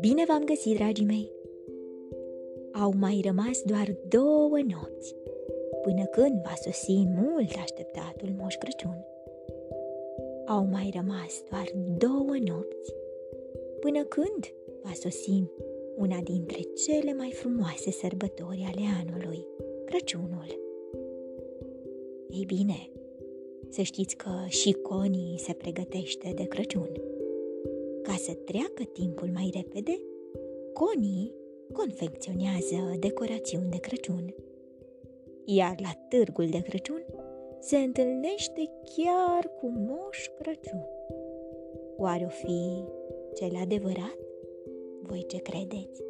Bine v-am găsit, dragii mei! Au mai rămas doar două nopți, până când va sosi mult așteptatul Moș Crăciun. Au mai rămas doar două nopți, până când va sosi una dintre cele mai frumoase sărbători ale anului, Crăciunul. Ei bine, să știți că și Conii se pregătește de Crăciun. Ca să treacă timpul mai repede, Conii confecționează decorațiuni de Crăciun. Iar la târgul de Crăciun se întâlnește chiar cu Moș Crăciun. Oare o fi cel adevărat? Voi ce credeți?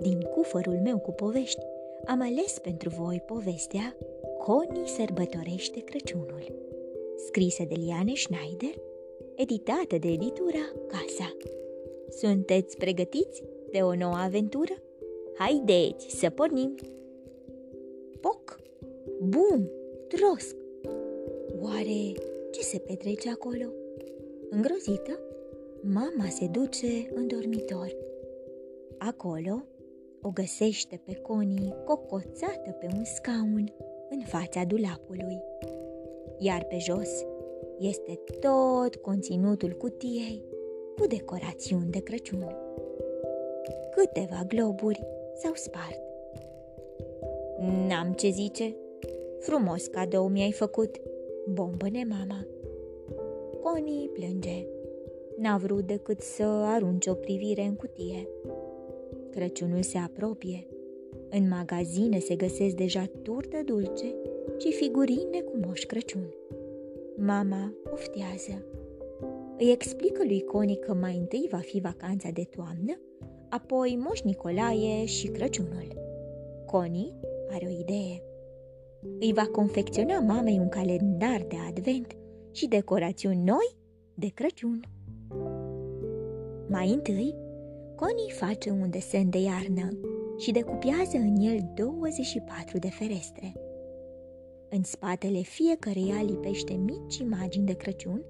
Din cufărul meu cu povești, am ales pentru voi povestea Conii sărbătorește Crăciunul, scrisă de Liane Schneider, editată de editura Casa. Sunteți pregătiți de o nouă aventură? Haideți să pornim! Poc, bum, trosc! Oare ce se petrece acolo? Îngrozită, mama se duce în dormitor. Acolo o găsește pe Conii cocoțată pe un scaun în fața dulapului. Iar pe jos este tot conținutul cutiei cu decorațiuni de Crăciun. Câteva globuri s-au spart. N-am ce zice, frumos cadou mi-ai făcut, bombăne mama. Conii plânge. N-a vrut decât să arunce o privire în cutie. Crăciunul se apropie. În magazine se găsesc deja turtă dulce și figurine cu moș Crăciun. Mama oftează. Îi explică lui Coni că mai întâi va fi vacanța de toamnă, apoi Moș Nicolae și Crăciunul. Coni are o idee. Îi va confecționa mamei un calendar de advent și decorațiuni noi de Crăciun. Mai întâi, Connie face un desen de iarnă și decupează în el 24 de ferestre. În spatele fiecăreia lipește mici imagini de Crăciun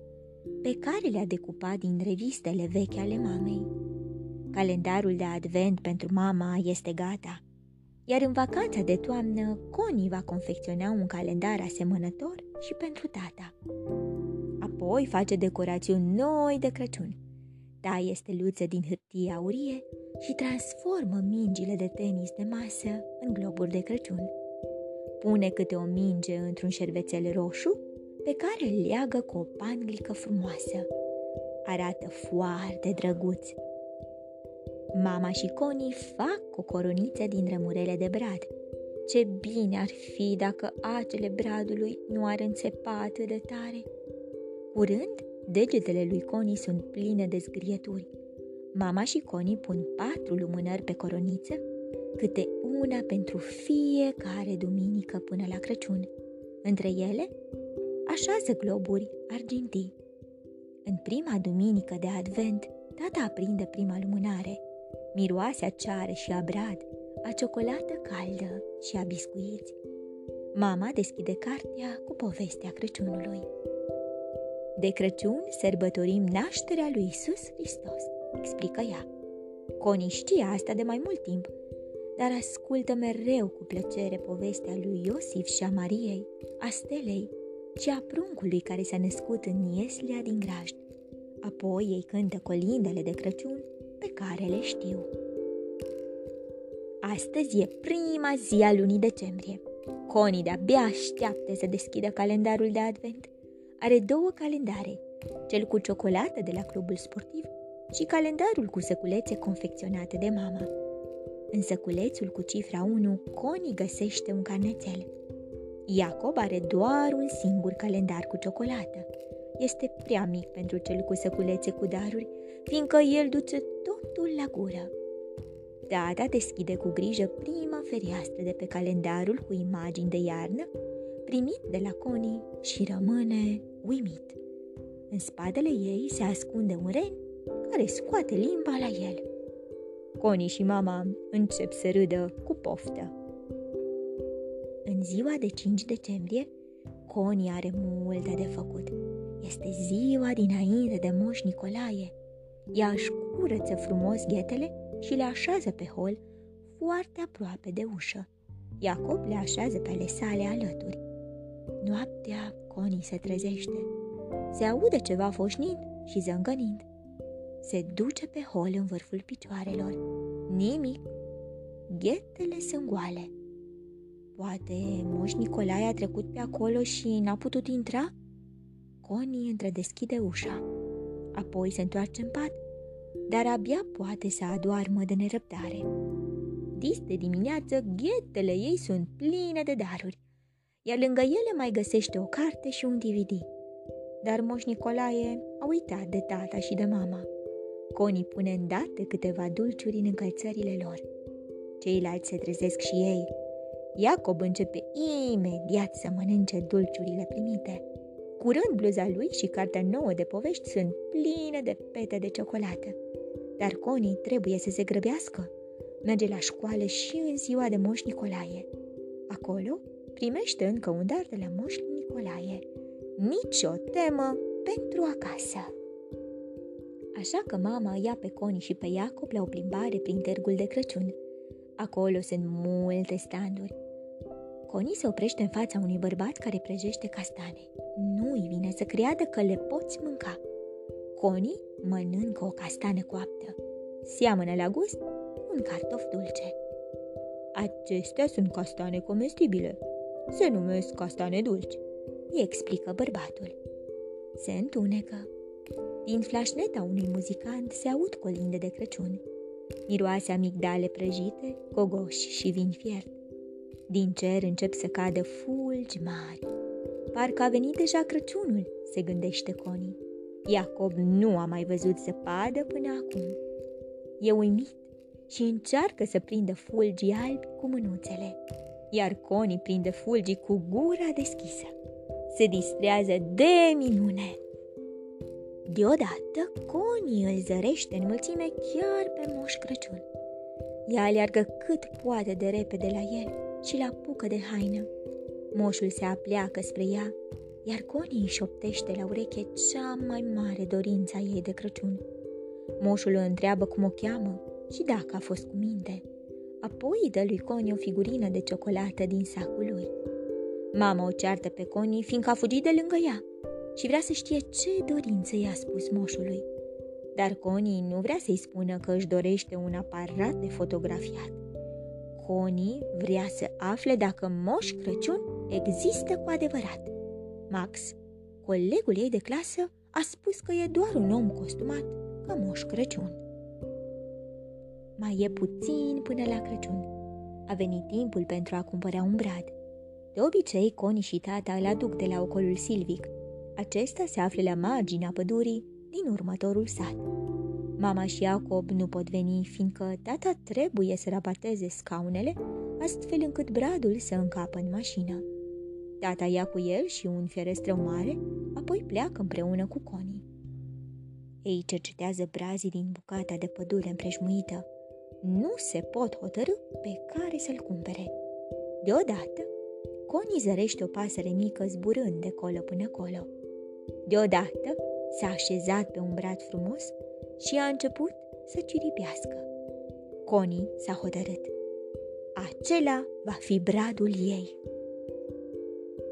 pe care le-a decupat din revistele vechi ale mamei. Calendarul de advent pentru mama este gata, iar în vacanța de toamnă, Connie va confecționa un calendar asemănător și pentru tata. Apoi face decorațiuni noi de Crăciun taie steluțe din hârtie aurie și transformă mingile de tenis de masă în globuri de Crăciun. Pune câte o minge într-un șervețel roșu pe care îl leagă cu o panglică frumoasă. Arată foarte drăguț. Mama și Conii fac o coroniță din rămurele de brad. Ce bine ar fi dacă acele bradului nu ar înțepa atât de tare. Curând, Degetele lui Coni sunt pline de zgrieturi. Mama și Coni pun patru lumânări pe coroniță, câte una pentru fiecare duminică până la Crăciun. Între ele, așează globuri argintii. În prima duminică de advent, tata aprinde prima lumânare. Miroase a ceară și a brad, a ciocolată caldă și a biscuiți. Mama deschide cartea cu povestea Crăciunului. De Crăciun sărbătorim nașterea lui Isus Hristos, explică ea. Coni știa asta de mai mult timp, dar ascultă mereu cu plăcere povestea lui Iosif și a Mariei, a stelei și a pruncului care s-a născut în Ieslia din Grajd. Apoi ei cântă colindele de Crăciun pe care le știu. Astăzi e prima zi a lunii decembrie. Conii de-abia așteaptă să deschidă calendarul de advent are două calendare, cel cu ciocolată de la clubul sportiv și calendarul cu săculețe confecționate de mama. În săculețul cu cifra 1, Coni găsește un carnețel. Iacob are doar un singur calendar cu ciocolată. Este prea mic pentru cel cu săculețe cu daruri, fiindcă el duce totul la gură. Tata deschide cu grijă prima fereastră de pe calendarul cu imagini de iarnă primit de la Connie și rămâne uimit. În spatele ei se ascunde un ren care scoate limba la el. Connie și mama încep să râdă cu poftă. În ziua de 5 decembrie, Coni are multe de făcut. Este ziua dinainte de Moș Nicolae. Ea își curăță frumos ghetele și le așează pe hol foarte aproape de ușă. Iacob le așează pe ale sale alături. Noaptea, Coni se trezește. Se aude ceva foșnind și zângănind. Se duce pe hol în vârful picioarelor. Nimic. Ghetele sunt goale. Poate moș Nicolae a trecut pe acolo și n-a putut intra? Coni întredeschide ușa. Apoi se întoarce în pat, dar abia poate să adoarmă de nerăbdare. Dis de dimineață, ghetele ei sunt pline de daruri, iar lângă ele mai găsește o carte și un DVD. Dar moș Nicolae a uitat de tata și de mama. Coni pune îndată câteva dulciuri în încălțările lor. Ceilalți se trezesc și ei. Iacob începe imediat să mănânce dulciurile primite. Curând bluza lui și cartea nouă de povești sunt pline de pete de ciocolată. Dar Coni trebuie să se grăbească. Merge la școală și în ziua de Moș Nicolae. Acolo primește încă un dar de la Moș Nicolae. Nici o temă pentru acasă. Așa că mama ia pe Coni și pe Iacob la o plimbare prin târgul de Crăciun. Acolo sunt multe standuri. Coni se oprește în fața unui bărbat care prăjește castane. Nu-i vine să creadă că le poți mânca. Coni mănâncă o castană coaptă. Seamănă la gust un cartof dulce. Acestea sunt castane comestibile. Se numesc castane dulci, îi explică bărbatul. Se întunecă. Din flașneta unui muzicant se aud colinde de Crăciun. Miroase amigdale prăjite, cogoși și vin fiert. Din cer încep să cadă fulgi mari. Parcă a venit deja Crăciunul, se gândește Coni. Iacob nu a mai văzut zăpadă până acum. E uimit și încearcă să prindă fulgii albi cu mânuțele, iar Coni prinde fulgii cu gura deschisă. Se distrează de minune. Deodată, Coni îl zărește în mulțime chiar pe Moș Crăciun. Ea aleargă cât poate de repede la el și la apucă de haină. Moșul se apleacă spre ea, iar Coni îi șoptește la ureche cea mai mare dorință a ei de Crăciun. Moșul o întreabă cum o cheamă și dacă a fost cu minte. Apoi dă lui Coni o figurină de ciocolată din sacul lui. Mama o ceartă pe Coni fiindcă a fugit de lângă ea și vrea să știe ce dorință i-a spus moșului. Dar Coni nu vrea să-i spună că își dorește un aparat de fotografiat. Coni vrea să afle dacă Moș Crăciun există cu adevărat. Max, colegul ei de clasă, a spus că e doar un om costumat ca Moș Crăciun. Mai e puțin până la Crăciun. A venit timpul pentru a cumpăra un brad. De obicei, Coni și tata îl aduc de la ocolul silvic. Acesta se află la marginea pădurii din următorul sat. Mama și Iacob nu pot veni, fiindcă tata trebuie să rabateze scaunele, astfel încât bradul să încapă în mașină. Tata ia cu el și un ferestrău mare, apoi pleacă împreună cu Coni. Ei cercetează brazii din bucata de pădure împrejmuită. Nu se pot hotărâ pe care să-l cumpere. Deodată, Coni zărește o pasăre mică zburând de colo până colo. Deodată s-a așezat pe un brad frumos și a început să ciripiască. Coni s-a hotărât. Acela va fi bradul ei.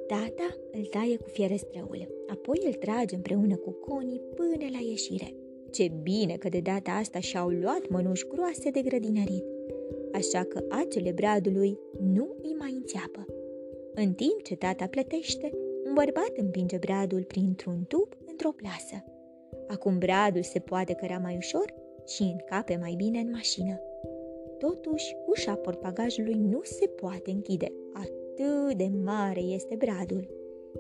Tata îl taie cu fierăstrăul, apoi îl trage împreună cu Coni până la ieșire. Ce bine că de data asta și-au luat mănuși groase de grădinărit, așa că acele bradului nu îi mai înțeapă. În timp ce tata plătește, un bărbat împinge bradul printr-un tub într-o plasă. Acum bradul se poate cărea mai ușor și încape mai bine în mașină. Totuși, ușa portbagajului nu se poate închide, atât de mare este bradul.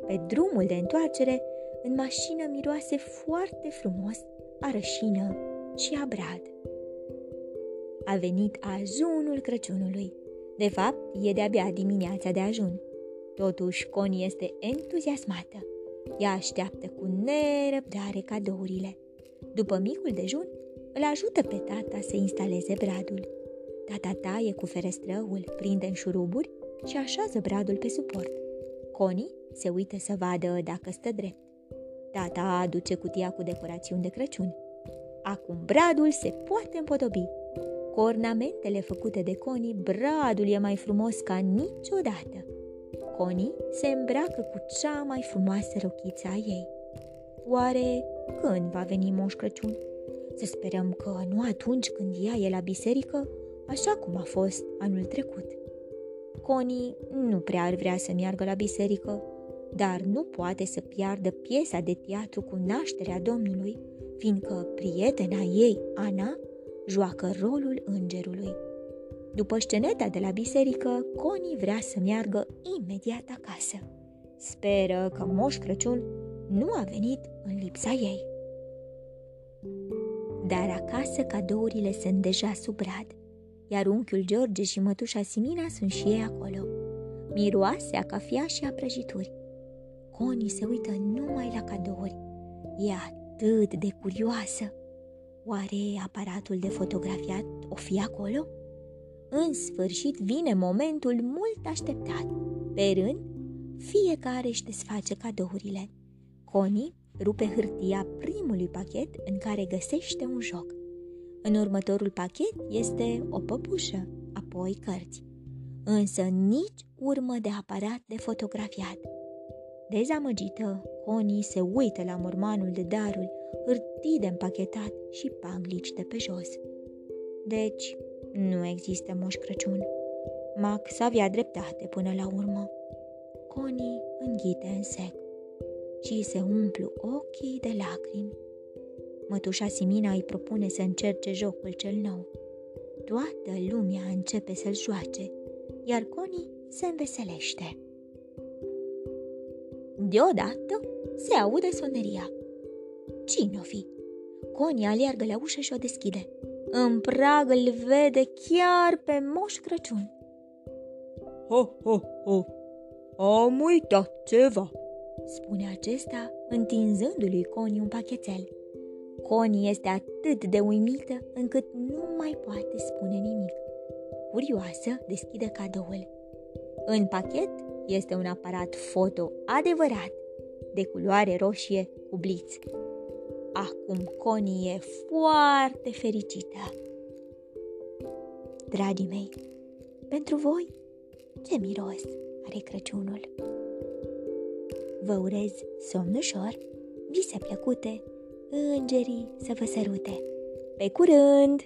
Pe drumul de întoarcere, în mașină miroase foarte frumos a rășină și a brad. A venit ajunul Crăciunului. De fapt, e de-abia dimineața de ajun. Totuși, Coni este entuziasmată. Ea așteaptă cu nerăbdare cadourile. După micul dejun, îl ajută pe tata să instaleze bradul. Tata taie cu ferestrăul, prinde în șuruburi și așează bradul pe suport. Connie se uită să vadă dacă stă drept. Tata aduce cutia cu decorațiuni de Crăciun. Acum bradul se poate împodobi. Cu ornamentele făcute de Connie, bradul e mai frumos ca niciodată. Connie se îmbracă cu cea mai frumoasă rochiță a ei. Oare când va veni Moș Crăciun? Să sperăm că nu atunci când ea e la biserică, așa cum a fost anul trecut. Connie nu prea ar vrea să meargă la biserică, dar nu poate să piardă piesa de teatru cu nașterea Domnului, fiindcă prietena ei, Ana, joacă rolul îngerului. După sceneta de la biserică, Connie vrea să meargă imediat acasă. Speră că Moș Crăciun nu a venit în lipsa ei. Dar acasă cadourile sunt deja sub brad, iar unchiul George și mătușa Simina sunt și ei acolo. Miroase a cafea și a prăjituri. Connie se uită numai la cadouri. E atât de curioasă. Oare aparatul de fotografiat o fi acolo? În sfârșit vine momentul mult așteptat. Pe rând, fiecare își desface cadourile. Connie rupe hârtia primului pachet în care găsește un joc. În următorul pachet este o păpușă, apoi cărți. Însă nici urmă de aparat de fotografiat. Dezamăgită, Connie se uită la mormanul de daruri, hârtii de împachetat și panglici de pe jos. Deci, nu există Moș Crăciun. Max avea dreptate până la urmă. Connie înghite în sec și se umplu ochii de lacrimi. Mătușa Simina îi propune să încerce jocul cel nou. Toată lumea începe să-l joace, iar Connie se înveselește. Deodată se aude soneria. Cine-o fi? Connie aleargă la ușă și o deschide. În prag îl vede chiar pe Moș Crăciun. Ho, ho, ho! Am uitat ceva, spune acesta, întinzându-lui Connie un pachetel. Connie este atât de uimită încât nu mai poate spune nimic. Curioasă, deschide cadoul. În pachet este un aparat foto adevărat, de culoare roșie cu bliț. Acum Connie e foarte fericită. Dragii mei, pentru voi, ce miros are Crăciunul? Vă urez somn ușor, vise plăcute, îngerii să vă sărute. Pe curând!